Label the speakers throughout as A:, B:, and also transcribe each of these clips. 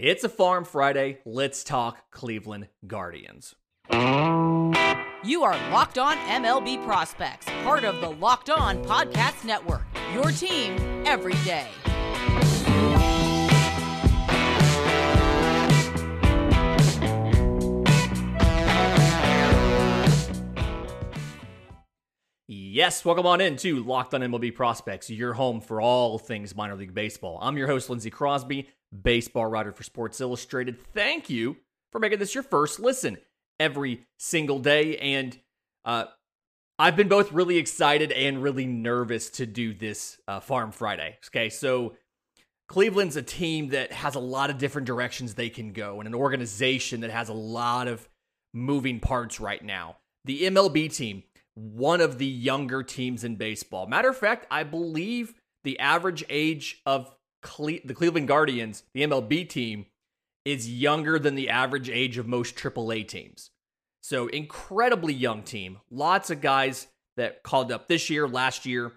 A: It's a Farm Friday. Let's talk Cleveland Guardians.
B: You are Locked On MLB Prospects, part of the Locked On Podcast Network. Your team every day.
A: Yes, welcome on into Locked On MLB Prospects, your home for all things minor league baseball. I'm your host, Lindsey Crosby, baseball writer for Sports Illustrated. Thank you for making this your first listen every single day. And uh, I've been both really excited and really nervous to do this uh, Farm Friday. Okay, so Cleveland's a team that has a lot of different directions they can go, and an organization that has a lot of moving parts right now. The MLB team one of the younger teams in baseball. Matter of fact, I believe the average age of Cle- the Cleveland Guardians, the MLB team, is younger than the average age of most AAA teams. So, incredibly young team. Lots of guys that called up this year, last year,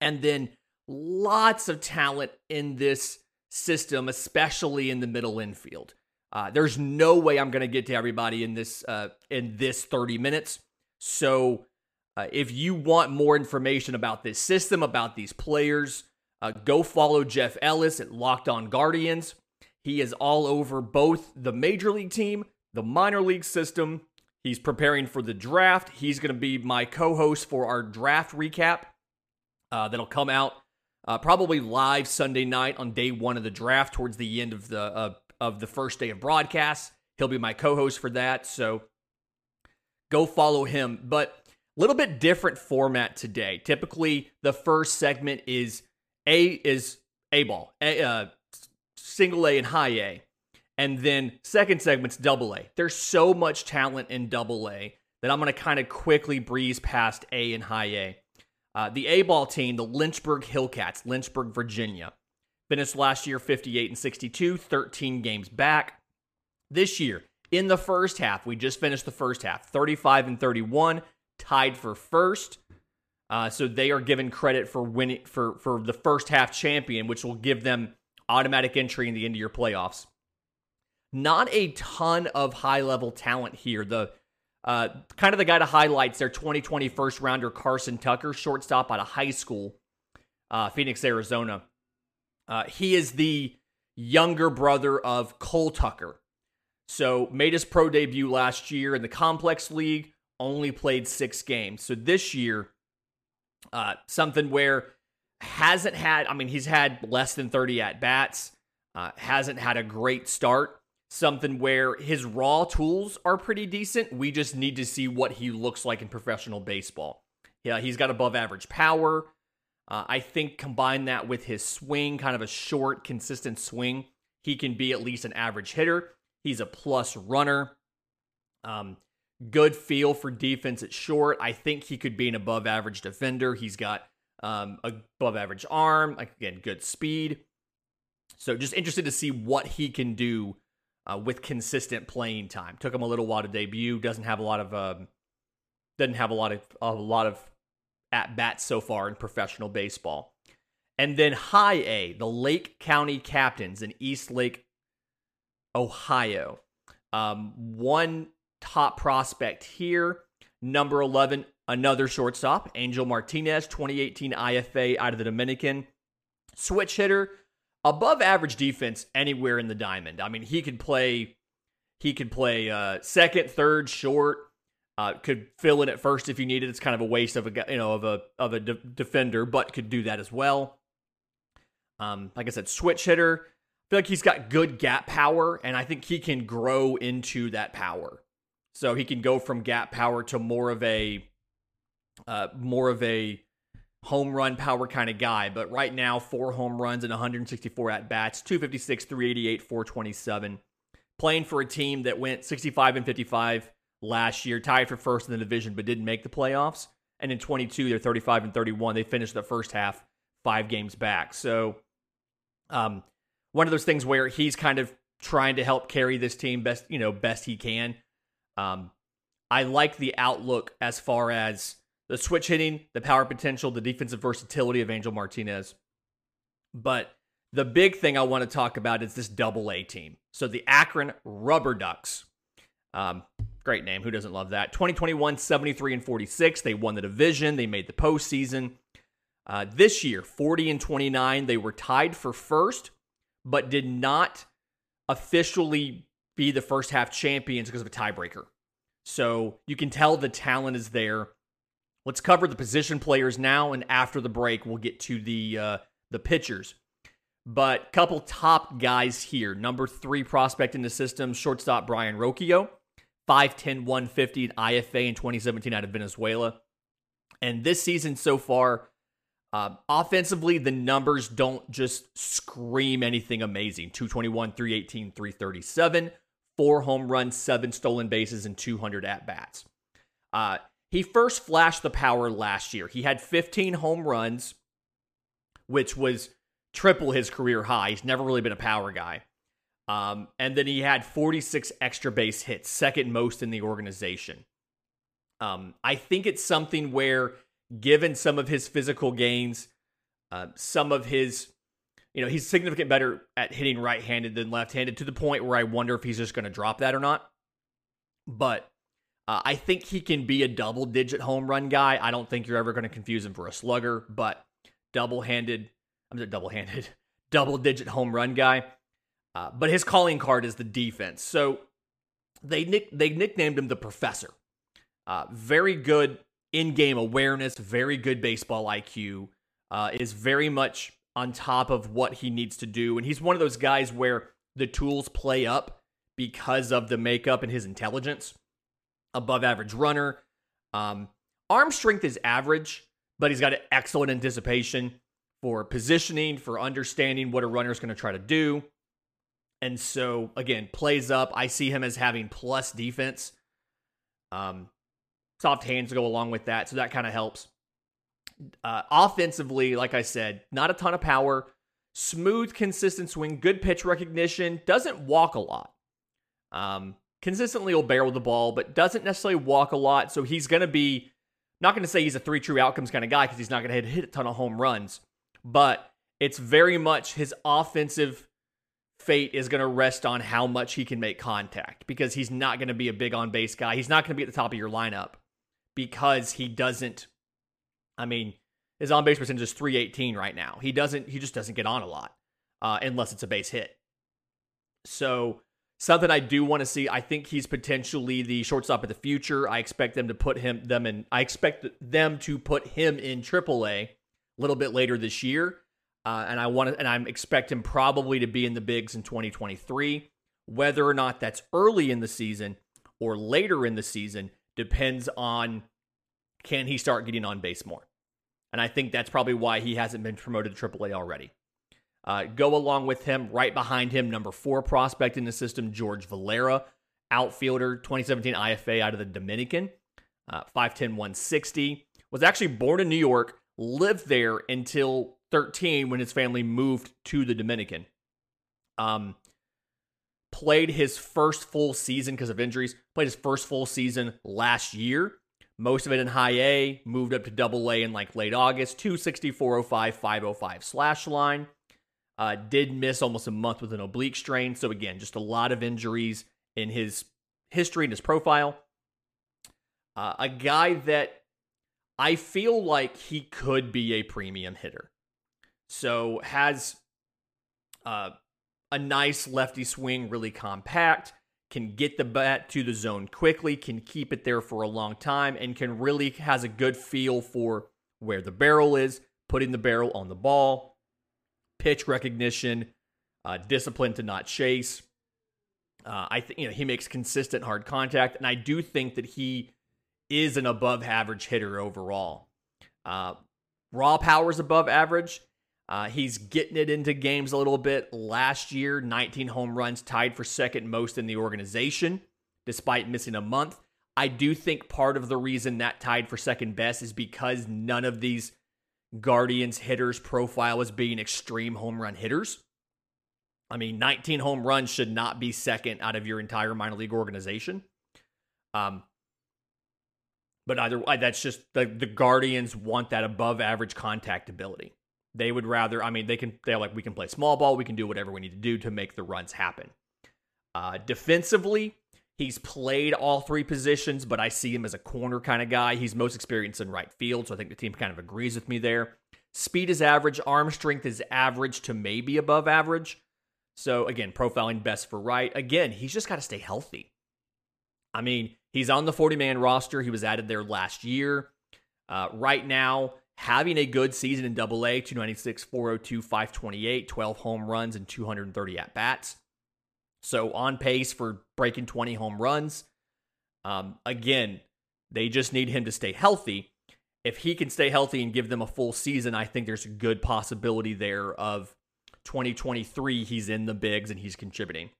A: and then lots of talent in this system, especially in the middle infield. Uh, there's no way I'm going to get to everybody in this uh, in this 30 minutes. So, uh, if you want more information about this system, about these players, uh, go follow Jeff Ellis at Locked On Guardians. He is all over both the major league team, the minor league system. He's preparing for the draft. He's going to be my co host for our draft recap uh, that'll come out uh, probably live Sunday night on day one of the draft towards the end of the, uh, of the first day of broadcast. He'll be my co host for that. So, go follow him. But a little bit different format today. Typically, the first segment is A is A ball, a, uh, single A and high A. And then second segment's double A. There's so much talent in double A that I'm going to kind of quickly breeze past A and high A. Uh, the A ball team, the Lynchburg Hillcats, Lynchburg, Virginia, finished last year 58 and 62, 13 games back. This year, in the first half. We just finished the first half 35 and 31, tied for first. Uh, so they are given credit for winning for for the first half champion, which will give them automatic entry in the end of your playoffs. Not a ton of high level talent here. The uh, kind of the guy to highlights their 2020 first rounder Carson Tucker, shortstop out of high school, uh, Phoenix, Arizona. Uh, he is the younger brother of Cole Tucker, so made his pro debut last year in the complex league, only played six games. So this year, uh, something where hasn't had, I mean, he's had less than 30 at bats, uh, hasn't had a great start. Something where his raw tools are pretty decent. We just need to see what he looks like in professional baseball. Yeah, he's got above average power. Uh, I think combine that with his swing, kind of a short, consistent swing, he can be at least an average hitter. He's a plus runner. Um, good feel for defense at short. I think he could be an above average defender. He's got um, above average arm, again, good speed. So just interested to see what he can do uh, with consistent playing time. Took him a little while to debut. Doesn't have a lot of um, doesn't have a lot of a lot of at bats so far in professional baseball. And then high A, the Lake County Captains in East Lake Ohio. Um, one top prospect here, number 11, another shortstop, Angel Martinez, 2018 IFA out of the Dominican. Switch hitter, above average defense anywhere in the diamond. I mean, he could play he could play uh, second, third, short. Uh, could fill in at first if you needed. It's kind of a waste of a you know of a of a de- defender, but could do that as well. Um, like I said, switch hitter I feel like he's got good gap power, and I think he can grow into that power. So he can go from gap power to more of a uh, more of a home run power kind of guy. But right now, four home runs and 164 at bats, 256, 388, 427. Playing for a team that went 65 and 55 last year, tied for first in the division, but didn't make the playoffs. And in 22, they're 35 and 31. They finished the first half five games back. So, um, one of those things where he's kind of trying to help carry this team best, you know, best he can. Um, I like the outlook as far as the switch hitting, the power potential, the defensive versatility of Angel Martinez. But the big thing I want to talk about is this double A team. So the Akron Rubber Ducks. Um, great name. Who doesn't love that? 2021, 73 and 46. They won the division. They made the postseason. Uh, this year, 40 and 29. They were tied for first, but did not officially be the first half champions because of a tiebreaker. So you can tell the talent is there. Let's cover the position players now, and after the break, we'll get to the uh, the pitchers. But couple top guys here. Number three prospect in the system, shortstop Brayan Rocchio, 5'10, 150 in IFA in 2017 out of Venezuela. And this season so far, uh, offensively, the numbers don't just scream anything amazing 221, 318, 337, four home runs, seven stolen bases, and 200 at bats. Uh, he first flashed the power last year. He had 15 home runs, which was triple his career high. He's never really been a power guy. Um, and then he had 46 extra base hits, second most in the organization. Um, I think it's something where, given some of his physical gains, uh, some of his, you know, he's significant better at hitting right handed than left handed to the point where I wonder if he's just going to drop that or not. But uh, I think he can be a double digit home run guy. I don't think you're ever going to confuse him for a slugger, but double handed I'm a double handed, double digit home run guy. Uh, but his calling card is the defense. So they nick, they nicknamed him the Professor. Uh, very good in game awareness, very good baseball IQ. Uh, is very much on top of what he needs to do, and he's one of those guys where the tools play up because of the makeup and his intelligence. Above average runner. Um, arm strength is average, but he's got an excellent anticipation for positioning, for understanding what a runner is going to try to do. And so, again, plays up. I see him as having plus defense. Um, soft hands go along with that. So that kind of helps. Uh, offensively, like I said, not a ton of power, smooth, consistent swing, good pitch recognition, doesn't walk a lot. Um, consistently will barrel the ball, but doesn't necessarily walk a lot. So he's going to be, not going to say he's a three true outcomes kind of guy because he's not going to hit, hit a ton of home runs but it's very much his offensive fate is going to rest on how much he can make contact because he's not going to be a big on base guy. He's not going to be at the top of your lineup because he doesn't. I mean, his on base percentage is 318 right now. He doesn't. He just doesn't get on a lot uh, unless it's a base hit. So something I do want to see. I think he's potentially the shortstop of the future. I expect them to put him them in. I expect them to put him in AAA a little bit later this year. Uh, and I want to, and I'm expect him probably to be in the bigs in 2023. Whether or not that's early in the season or later in the season depends on can he start getting on base more. And I think that's probably why he hasn't been promoted to AAA already. Uh, go along with him, right behind him, number four prospect in the system, George Valera, outfielder, 2017 IFA out of the Dominican, uh, 5'10, 160. Was actually born in New York, lived there until 13 when his family moved to the Dominican. Um, played his first full season because of injuries. Played his first full season last year. Most of it in high A. Moved up to double A in like late August. 260, 405, 505 slash line. Uh, did miss almost a month with an oblique strain. So again, just a lot of injuries in his history and his profile. Uh, a guy that I feel like he could be a premium hitter. So has uh, a nice lefty swing, really compact, can get the bat to the zone quickly, can keep it there for a long time, and can really has a good feel for where the barrel is, putting the barrel on the ball, pitch recognition, uh, discipline to not chase. Uh, I think you know he makes consistent hard contact, and I do think that he is an above average hitter overall. Uh, raw power is above average. Uh, he's getting it into games a little bit. Last year, 19 home runs, tied for second most in the organization, despite missing a month. I do think part of the reason that tied for second best is because none of these Guardians hitters profile as being extreme home run hitters. I mean, 19 home runs should not be second out of your entire minor league organization. Um, but either way, that's just the, the Guardians want that above average contact ability. They would rather, I mean, they can, they're like, we can play small ball, we can do whatever we need to do to make the runs happen. Uh, defensively, he's played all three positions, but I see him as a corner kind of guy. He's most experienced in right field, so I think the team kind of agrees with me there. Speed is average, arm strength is average to maybe above average. So again, profiling best for right. Again, he's just got to stay healthy. I mean, he's on the 40 man roster. He was added there last year. Uh, right now, having a good season in double A 296, 402, 528, 12 home runs, and 230 at bats. So on pace for breaking 20 home runs. Um, again, they just need him to stay healthy. If he can stay healthy and give them a full season, I think there's a good possibility there of 2023 he's in the bigs and he's contributing.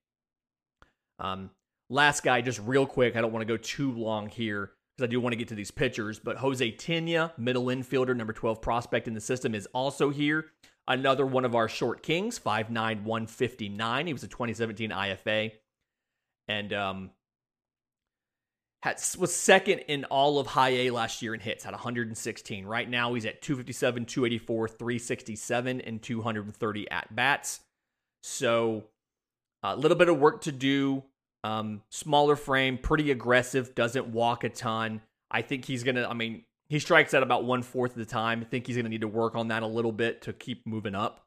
A: Um, last guy, just real quick, I don't want to go too long here because I do want to get to these pitchers, but Jose Tena, middle infielder, number 12 prospect in the system, is also here. Another one of our short kings, 5'9, 159. He was a 2017 IFA. And um, had, was second in all of high A last year in hits, had 116. Right now, he's at 257, 284, 367, and 230 at bats. So a little bit of work to do. Um, smaller frame, pretty aggressive, doesn't walk a ton. I think he's going to, I mean, he strikes at about one fourth of the time. I think he's going to need to work on that a little bit to keep moving up.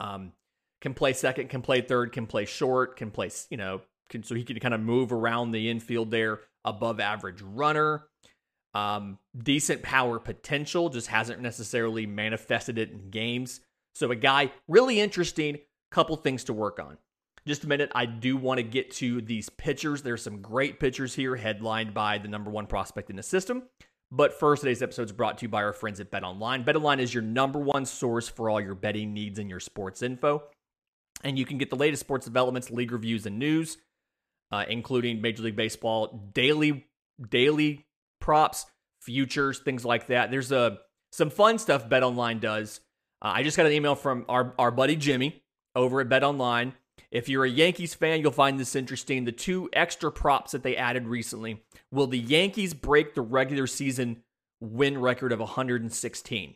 A: Um, can play second, can play third, can play short, can play, you know, can, so he can kind of move around the infield there. Above average runner, um, decent power potential, just hasn't necessarily manifested it in games. So a guy really interesting. Couple things to work on just a minute, I do want to get to these pitchers. There's some great pitchers here, headlined by the number one prospect in the system. But first, today's episode is brought to you by our friends at Bet Online. Bet Online is your number one source for all your betting needs and your sports info. And you can get the latest sports developments, league reviews, and news, uh, including Major League Baseball daily daily props, futures, things like that. There's a uh, some fun stuff Bet Online does. Uh, I just got an email from our our buddy Jimmy over at Bet Online if you're a Yankees fan, you'll find this interesting. The two extra props that they added recently will the Yankees break the regular season win record of 116,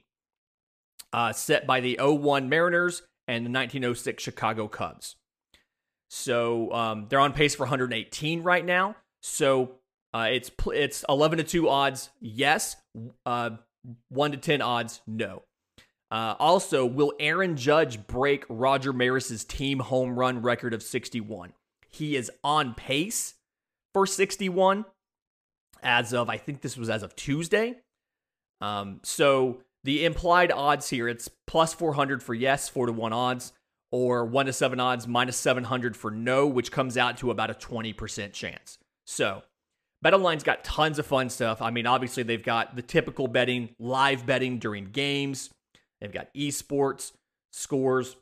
A: uh, set by the 01 Mariners and the 1906 Chicago Cubs. So um, they're on pace for 118 right now. So uh, it's it's 11 to 2 odds, yes. Uh, 1 to 10 odds, no. Uh, also, will Aaron Judge break Roger Maris's team home run record of 61? He is on pace for 61 as of, I think this was as of Tuesday. Um, so the implied odds here, it's plus 400 for yes, 4 to 1 odds, or 1 to 7 odds, minus 700 for no, which comes out to about a 20% chance. So BetOnline's got tons of fun stuff. I mean, obviously, they've got the typical betting, live betting during games They've got esports, scores.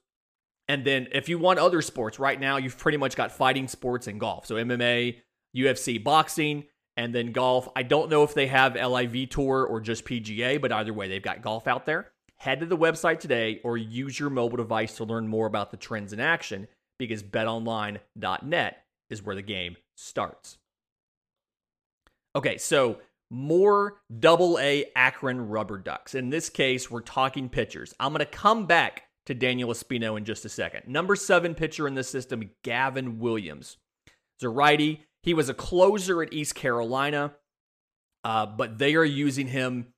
A: And then if you want other sports, right now you've pretty much got fighting sports and golf. So MMA, UFC, boxing, and then golf. I don't know if they have LIV Tour or just PGA, but either way, they've got golf out there. Head to the website today or use your mobile device to learn more about the trends in action because betonline.net is where the game starts. Okay, so more double A Akron rubber ducks. In this case, we're talking pitchers. I'm going to come back to Daniel Espino in just a second. Number seven pitcher in the system, Gavin Williams. He's a righty. He was a closer at East Carolina, uh, but they are using him.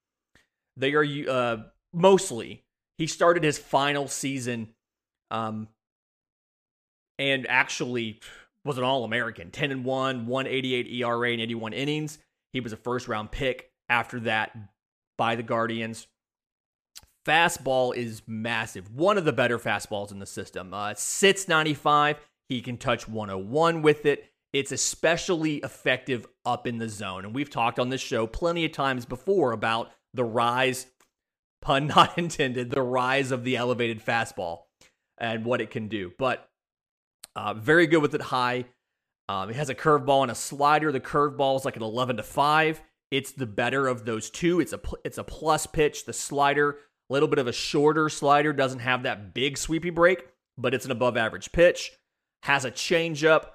A: They are uh, mostly. He started his final season, um, and actually was an All American. Ten and one, one eighty eight ERA and eighty one innings. He was a first round pick after that by the Guardians. Fastball is massive. One of the better fastballs in the system. Uh, sits 95. He can touch 101 with it. It's especially effective up in the zone. And we've talked on this show plenty of times before about the rise, pun not intended, the rise of the elevated fastball and what it can do. But uh, very good with it high. Um, it has a curveball and a slider. The curveball is like an 11 to 5. It's the better of those two. It's a it's a plus pitch. The slider, a little bit of a shorter slider, doesn't have that big sweepy break, but it's an above average pitch. Has a changeup,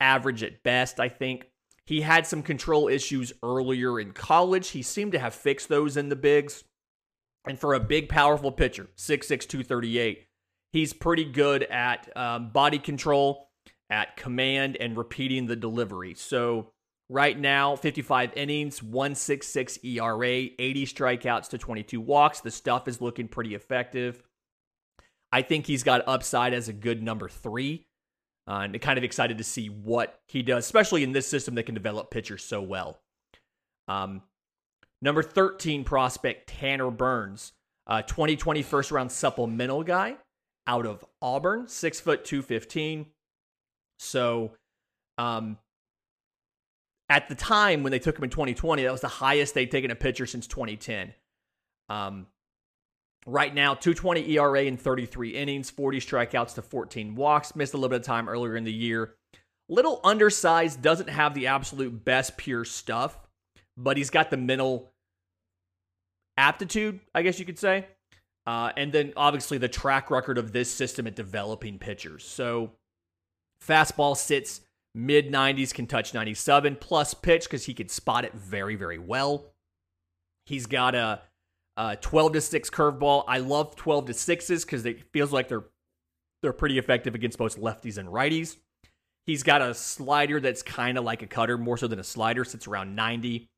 A: average at best, I think. He had some control issues earlier in college. He seemed to have fixed those in the bigs. And for a big, powerful pitcher, 6'6, 238, he's pretty good at um, body control, at command, and repeating the delivery. So right now, 55 innings, 166 ERA, 80 strikeouts to 22 walks. The stuff is looking pretty effective. I think he's got upside as a good number three. Uh, and kind of excited to see what he does, especially in this system that can develop pitchers so well. Um, number 13 prospect, Tanner Burns, uh, 2020 first round supplemental guy out of Auburn, six foot 215. So, um, at the time when they took him in 2020, that was the highest they'd taken a pitcher since 2010. Um, Right now, 220 ERA in 33 innings, 40 strikeouts to 14 walks. Missed a little bit of time earlier in the year. Little undersized, doesn't have the absolute best pure stuff, but he's got the mental aptitude, I guess you could say. Uh, and then obviously the track record of this system at developing pitchers. So fastball sits mid 90s, can touch 97 plus pitch because he can spot it very, very well. He's got a uh, 12 to 6 curveball. I love 12 to 6s because it feels like they're they're pretty effective against both lefties and righties. He's got a slider that's kind of like a cutter, more so than a slider, sits around 90.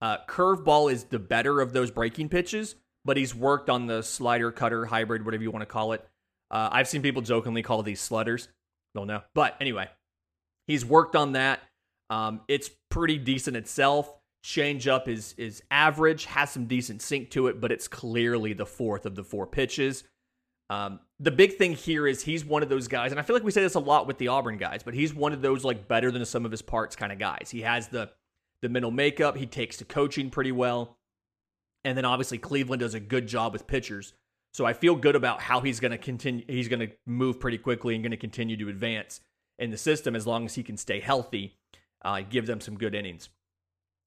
A: Uh, curveball is the better of those breaking pitches, but he's worked on the slider, cutter, hybrid, whatever you want to call it. Uh, I've seen people jokingly call these slutters. Don't know. But anyway, he's worked on that. Um, it's pretty decent itself. Change up is is average, has some decent sink to it, but it's clearly the fourth of the four pitches. Um, the big thing here is he's one of those guys, and I feel like we say this a lot with the Auburn guys, but he's one of those like better than some of his parts kind of guys. He has the the mental makeup, he takes to coaching pretty well, and then obviously Cleveland does a good job with pitchers. So I feel good about how he's going to continue. He's going to move pretty quickly and going to continue to advance in the system as long as he can stay healthy, uh, give them some good innings.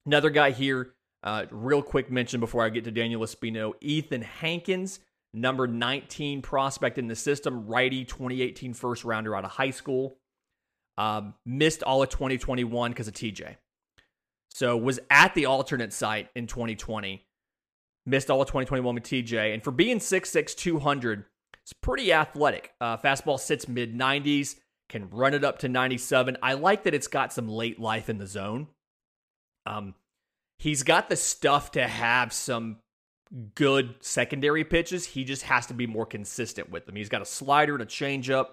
A: Another guy here, uh, real quick mention before I get to Daniel Espino Ethan Hankins, number 19 prospect in the system, righty 2018 first rounder out of high school. Um, missed all of 2021 because of TJ. So was at the alternate site in 2020. Missed all of 2021 with TJ. And for being 6'6, 200, it's pretty athletic. Uh, fastball sits mid 90s, can run it up to 97. I like that it's got some late life in the zone. Um, he's got the stuff to have some good secondary pitches. He just has to be more consistent with them. He's got a slider and a changeup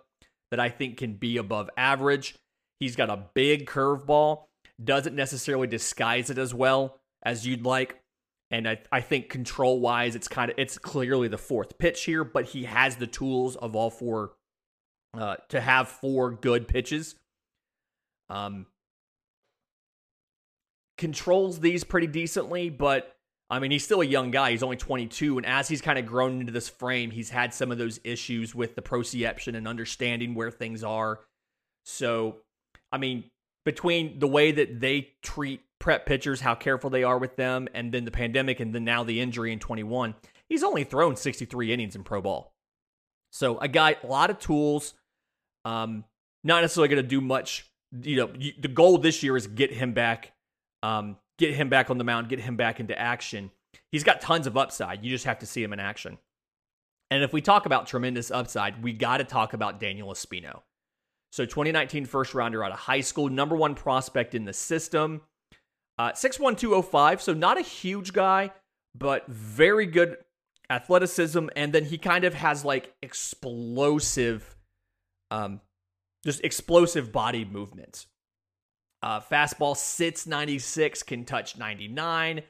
A: that I think can be above average. He's got a big curveball, doesn't necessarily disguise it as well as you'd like. And I, I think control wise, it's kind of it's clearly the fourth pitch here, but he has the tools of all four uh, to have four good pitches. Um, controls these pretty decently, but I mean, he's still a young guy. He's only 22. And as he's kind of grown into this frame, he's had some of those issues with the proprioception and understanding where things are. So, I mean, between the way that they treat prep pitchers, how careful they are with them, and then the pandemic, and then now the injury in 21, he's only thrown 63 innings in pro ball. So, a guy, a lot of tools, um, not necessarily going to do much. You know, the goal this year is get him back um, get him back on the mound, get him back into action. He's got tons of upside. You just have to see him in action. And if we talk about tremendous upside, we got to talk about Daniel Espino. So 2019 first rounder out of high school, number one prospect in the system. Uh, 6'1", so not a huge guy, but very good athleticism. And then he kind of has like explosive, um, just explosive body movements. Uh, fastball sits 96, can touch 99.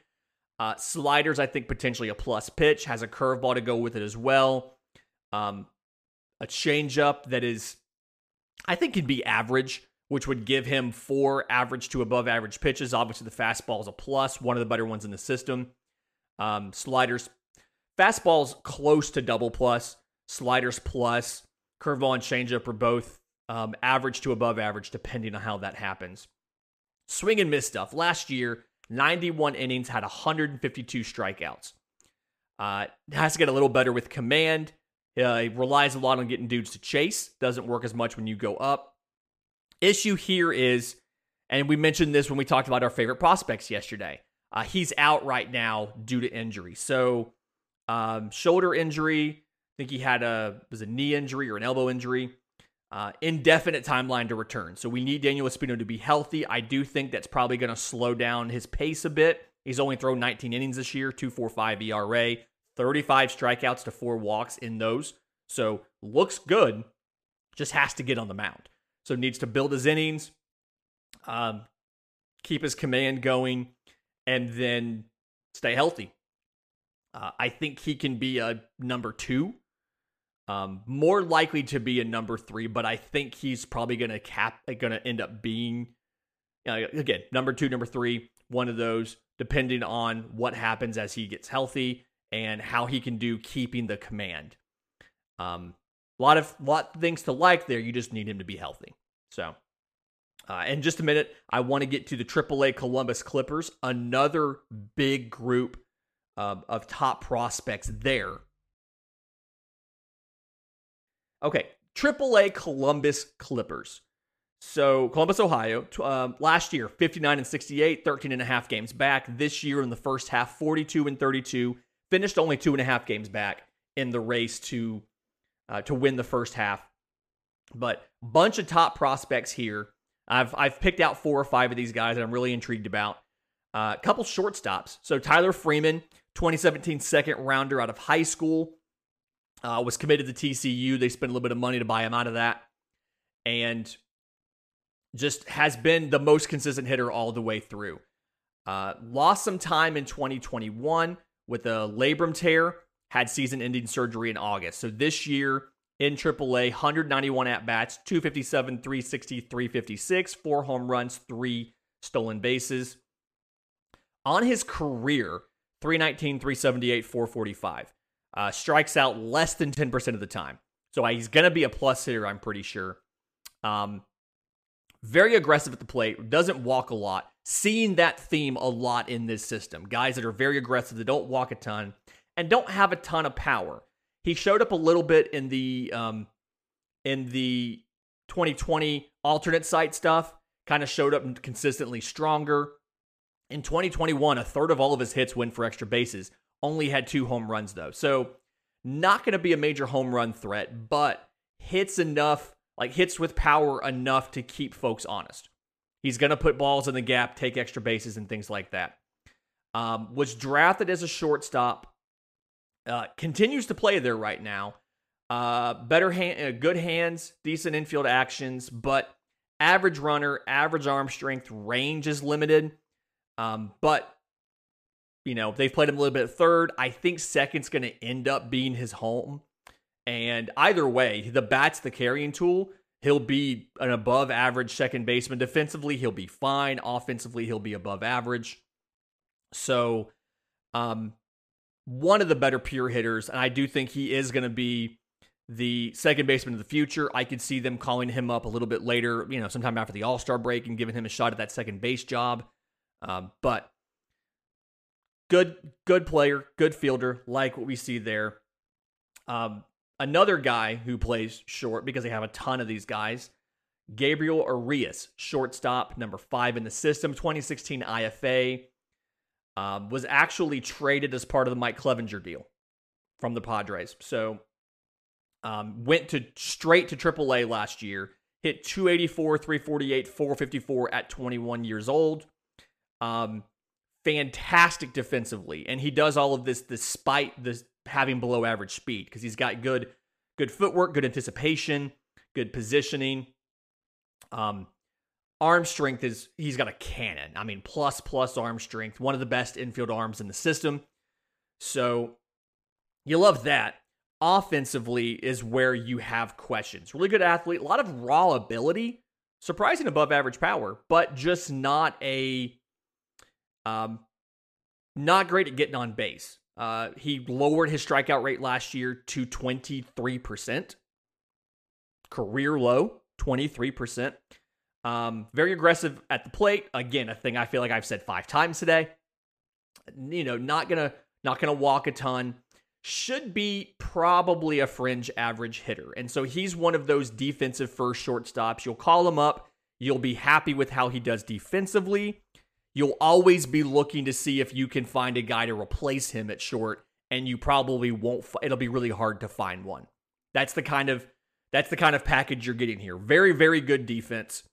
A: Uh, sliders, I think potentially a plus pitch, has a curveball to go with it as well. Um, a changeup that is, I think, can be average, which would give him four average to above average pitches. Obviously, the fastball is a plus, one of the better ones in the system. Um, sliders, fastballs close to double plus, sliders plus, curveball and changeup are both um, average to above average, depending on how that happens swing and miss stuff. Last year, 91 innings, had 152 strikeouts. Uh, has to get a little better with command. Uh, he relies a lot on getting dudes to chase. Doesn't work as much when you go up. Issue here is, and we mentioned this when we talked about our favorite prospects yesterday. Uh, he's out right now due to injury. So Um, shoulder injury. I think he had a was a knee injury or an elbow injury. Uh, indefinite timeline to return. So we need Daniel Espino to be healthy. I do think that's probably going to slow down his pace a bit. He's only thrown 19 innings this year, 2.45 ERA, 35 strikeouts to four walks in those. So looks good, just has to get on the mound. So needs to build his innings, um, keep his command going, and then stay healthy. Uh, I think he can be a number two um, more likely to be a number three, but I think he's probably going to cap, going to end up being, uh, again, number two, number three, one of those, depending on what happens as he gets healthy and how he can do keeping the command. Um, a lot of lot of things to like there. You just need him to be healthy. So, uh, in just a minute, I want to get to the AAA Columbus Clippers, another big group of top prospects there Okay, AAA Columbus Clippers. So Columbus, Ohio, uh, last year 59 and 68, 13 and a half games back. This year in the first half, 42 and 32, finished only two and a half games back in the race to uh, to win the first half. But bunch of top prospects here. I've I've picked out four or five of these guys that I'm really intrigued about. A uh, couple shortstops. So Tyler Freeman, 2017 second rounder out of high school, uh, was committed to TCU. They spent a little bit of money to buy him out of that. And just has been the most consistent hitter all the way through. Uh, lost some time in 2021 with a labrum tear, had season ending surgery in August. So this year in AAA, 191 at bats, 257, 360, 356, four home runs, three stolen bases. On his career, 319, 378, 445. Uh, strikes out less than 10% of the time. So he's going to be a plus hitter, I'm pretty sure. Um, very aggressive at the plate, doesn't walk a lot. Seeing that theme a lot in this system. Guys that are very aggressive, that don't walk a ton, and don't have a ton of power. He showed up a little bit in the um, in the 2020 alternate site stuff. Kind of showed up consistently stronger. In 2021, a third of all of his hits went for extra bases. Only had two home runs though. So not going to be a major home run threat, but hits enough, like hits with power enough to keep folks honest. He's going to put balls in the gap, take extra bases, and things like that. Um, was drafted as a shortstop. Uh, continues to play there right now. Uh, better hand, uh, good hands, decent infield actions, but average runner, average arm strength, range is limited. Um, but you know, they've played him a little bit third. I think second's going to end up being his home. And either way, the bat's the carrying tool. He'll be an above average second baseman. Defensively, he'll be fine. Offensively, he'll be above average. So, um, one of the better pure hitters. And I do think he is going to be the second baseman of the future. I could see them calling him up a little bit later, you know, sometime after the All Star break and giving him a shot at that second base job. Um, but good good player, good fielder, like what we see there. Um, another guy who plays short because they have a ton of these guys. Gabriel Arias, shortstop, number five in the system, 2016 IFA, um, was actually traded as part of the Mike Clevinger deal from the Padres. So um, went to straight to AAA last year, hit 284, 348, 454 at 21 years old. Um, fantastic defensively, and he does all of this despite this having below average speed because he's got good good footwork, good anticipation, good positioning. Um, arm strength is he's got a cannon. I mean, plus plus arm strength, one of the best infield arms in the system. So you love that. Offensively is where you have questions. Really good athlete, a lot of raw ability, surprising above average power, but just not a um, not great at getting on base. Uh, he lowered his strikeout rate last year to 23%. Career low, 23%. Um, very aggressive at the plate. Again, a thing I feel like I've said five times today. You know, not gonna not gonna walk a ton. Should be probably a fringe average hitter. And so he's one of those defensive first shortstops. You'll call him up. You'll be happy with how he does defensively. You'll always be looking to see if you can find a guy to replace him at short and you probably won't. It'll be really hard to find one. That's the kind of that's the kind of package you're getting here. Very very good defense.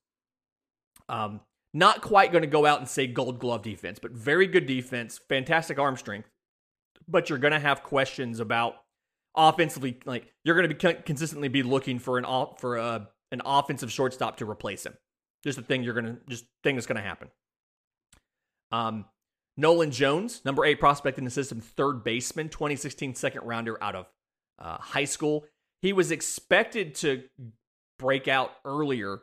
A: Um, not quite going to go out and say Gold Glove defense, but very good defense, fantastic arm strength. But you're going to have questions about offensively. Like you're going to be consistently be looking for an for a an offensive shortstop to replace him. Just a thing you're going to just thing that's going to happen. Um, Nolan Jones, number eight prospect in the system, third baseman, 2016 second rounder out of uh, high school. He was expected to break out earlier,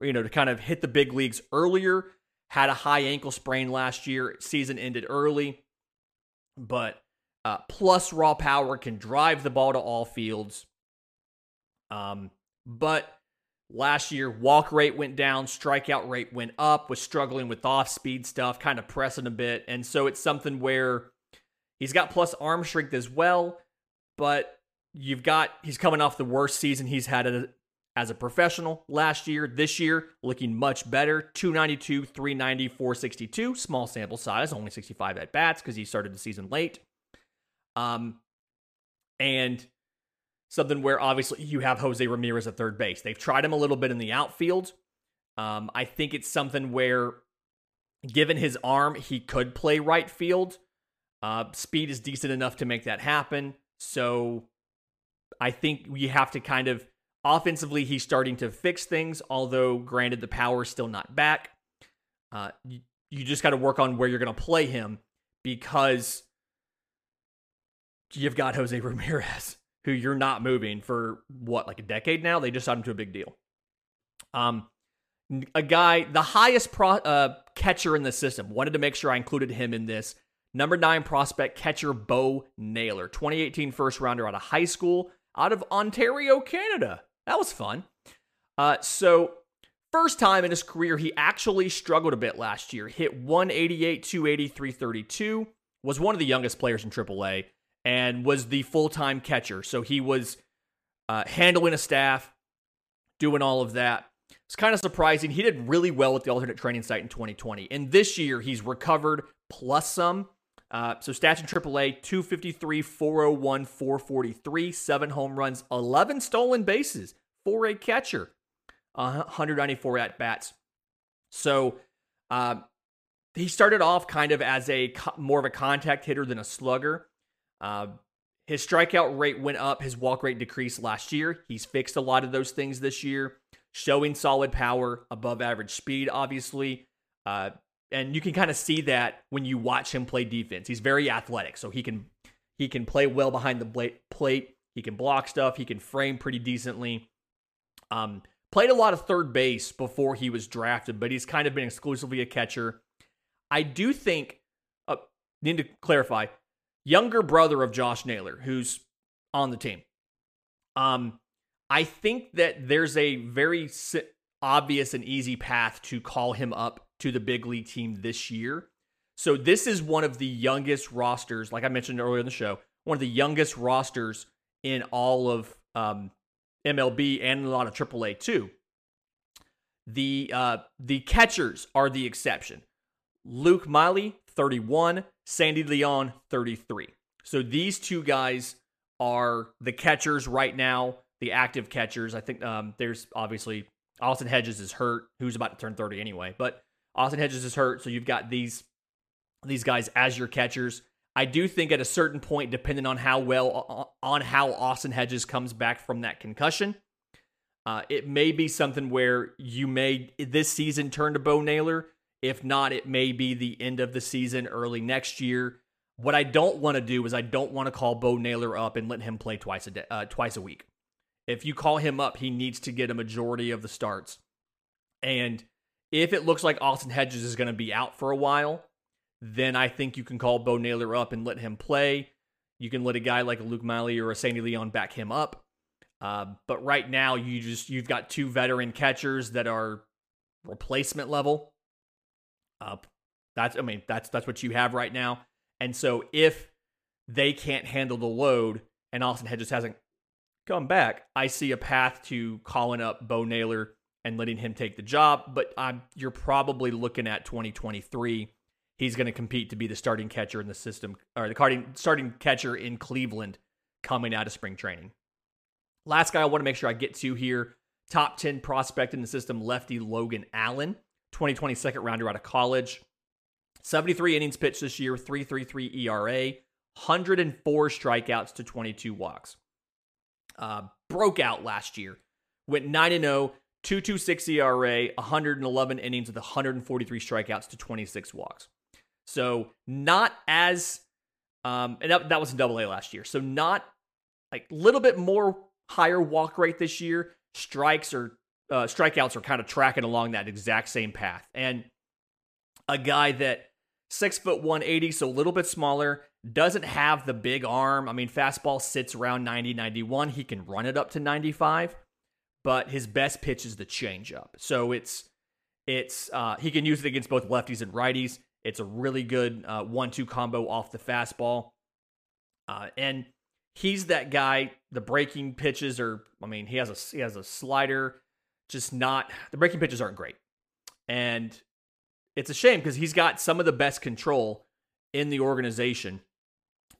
A: you know, to kind of hit the big leagues earlier. Had a high ankle sprain last year. Season ended early, but uh, plus raw power can drive the ball to all fields. Um, but Last year, walk rate went down, strikeout rate went up, was struggling with off speed stuff, kind of pressing a bit. And so it's something where he's got plus arm strength as well, but you've got, he's coming off the worst season he's had as a professional last year. This year, looking much better 292, 390, 462. Small sample size, only 65 at bats because he started the season late. Um, and something where obviously you have Jose Ramirez at third base. They've tried him a little bit in the outfield. Um, I think it's something where, given his arm, he could play right field. Uh, speed is decent enough to make that happen. So I think we have to kind of offensively, he's starting to fix things, although granted, the power is still not back. Uh, you, you just got to work on where you're going to play him because you've got Jose Ramirez who you're not moving for what, like a decade now? They just signed him to a big deal. Um, a guy, the highest pro, uh, catcher in the system, wanted to make sure I included him in this. Number nine prospect catcher Bo Naylor, 2018 first rounder out of high school, out of Ontario, Canada. That was fun. Uh, so, first time in his career, he actually struggled a bit last year. Hit 188, 280, 332. Was one of the youngest players in AAA and was the full time catcher. So he was uh, handling a staff, doing all of that. It's kind of surprising. He did really well at the alternate training site in 2020. And this year, he's recovered plus some. Uh, so stats in AAA 253, 401, 443, seven home runs, 11 stolen bases for a catcher, uh, 194 at bats. So uh, he started off kind of as a more of a contact hitter than a slugger. Uh, his strikeout rate went up, his walk rate decreased last year. He's fixed a lot of those things this year, showing solid power, above average speed, obviously. Uh, and you can kind of see that when you watch him play defense. He's very athletic, so he can he can play well behind the plate. He can block stuff. He can frame pretty decently. Um, played a lot of third base before he was drafted, but he's kind of been exclusively a catcher. I do think. Uh, need to clarify younger brother of Josh Naylor, who's on the team. Um, I think that there's a very obvious and easy path to call him up to the big league team this year. So this is one of the youngest rosters, like I mentioned earlier in the show, one of the youngest rosters in all of um, MLB and a lot of AAA too. The uh, the catchers are the exception. Luke Maile, 31, Sandy Leon, 33. So these two guys are the catchers right now, the active catchers. I think um, there's obviously Austin Hedges is hurt, who's about to turn 30 anyway, but Austin Hedges is hurt, so you've got these these guys as your catchers. I do think at a certain point, depending on how well on how Austin Hedges comes back from that concussion, uh, it may be something where you may this season turn to Bo Naylor if not, it may be the end of the season, early next year. What I don't want to do is I don't want to call Bo Naylor up and let him play twice a day, uh, twice a week. If you call him up, he needs to get a majority of the starts. And if it looks like Austin Hedges is going to be out for a while, then I think you can call Bo Naylor up and let him play. You can let a guy like Luke Maile or a Sandy Leon back him up. Uh, but right now, you just you've got two veteran catchers that are replacement level up. That's I mean that's that's what you have right now. And so if they can't handle the load and Austin Hedges hasn't come back, I see a path to calling up Bo Naylor and letting him take the job. But I'm, you're probably looking at 2023. he's going to compete to be the starting catcher in the system, or the starting catcher in Cleveland coming out of spring training. Last guy I want to make sure I get to here top 10 prospect in the system, lefty Logan Allen, 2020 second rounder out of college. 73 innings pitched this year, 3.33 ERA, 104 strikeouts to 22 walks. Uh, broke out last year, went 9 0, 2.26 ERA, 111 innings with 143 strikeouts to 26 walks. So not as, um, and that, that was in Double A last year. So not like a little bit more higher walk rate this year. Strikes or uh, strikeouts are kind of tracking along that exact same path. And a guy that six foot 180, so a little bit smaller, doesn't have the big arm. I mean, fastball sits around 90, 91. He can run it up to 95, but his best pitch is the changeup. So it's it's uh, he can use it against both lefties and righties. It's a really good uh, one-two combo off the fastball, uh, and he's that guy. The breaking pitches are, I mean, he has a he has a slider, just not the breaking pitches aren't great, and it's a shame because he's got some of the best control in the organization.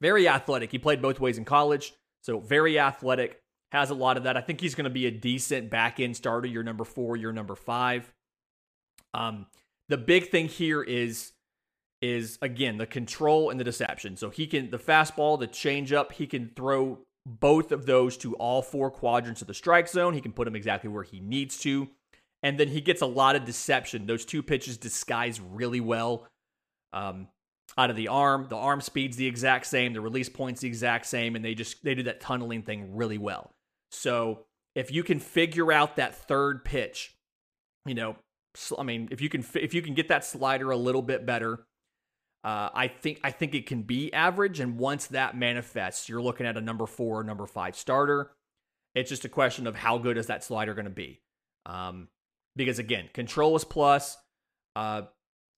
A: Very athletic. He played both ways in college, so very athletic. Has a lot of that. I think he's going to be a decent back end starter. Your number four, your number five. Um, the big thing here is is again the control and the deception. So he can the fastball, the changeup, he can throw both of those to all four quadrants of the strike zone. He can put them exactly where he needs to. And then he gets a lot of deception. Those two pitches disguise really well um, out of the arm. The arm speed's the exact same, the release point's the exact same, and they just they do that tunneling thing really well. So if you can figure out that third pitch, you know, I mean, if you can if you can get that slider a little bit better, uh, I think I think it can be average. And once that manifests, you're looking at a number four, number five starter. It's just a question of how good is that slider going to be. Um, because again, control is plus, uh,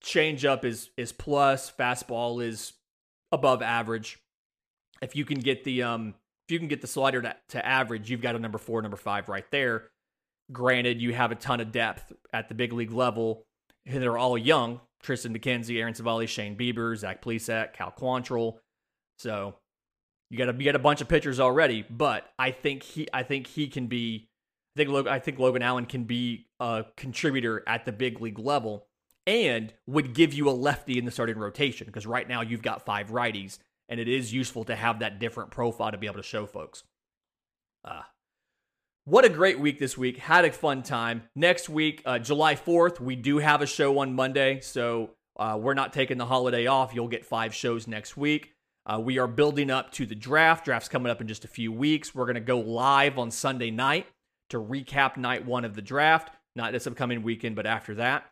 A: change up is is plus, fastball is above average. If you can get the um, if you can get the slider to, to average, you've got a number four, number five right there. Granted, you have a ton of depth at the big league level. And they're all young. Triston McKenzie, Aaron Civale, Shane Bieber, Zach Plesac, Cal Quantrill. So you got a you got a bunch of pitchers already, but I think he I think he can be I think Logan, I think Logan Allen can be a contributor at the big league level and would give you a lefty in the starting rotation because right now you've got five righties and it is useful to have that different profile to be able to show folks. Uh, what a great week this week. Had a fun time. Next week, uh, July 4th, we do have a show on Monday. So uh, we're not taking the holiday off. You'll get five shows next week. Uh, we are building up to the draft. Draft's coming up in just a few weeks. We're going to go live on Sunday night to recap night one of the draft. Not this upcoming weekend, but after that.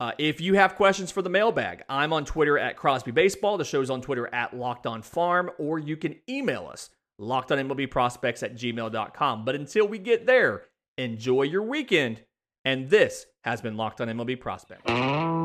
A: Uh, if you have questions for the mailbag, I'm on Twitter at Crosby Baseball. The show's on Twitter at Locked On Farm, or you can email us, lockedonmlbprospects at gmail.com. But until we get there, enjoy your weekend. And this has been Locked On MLB Prospects.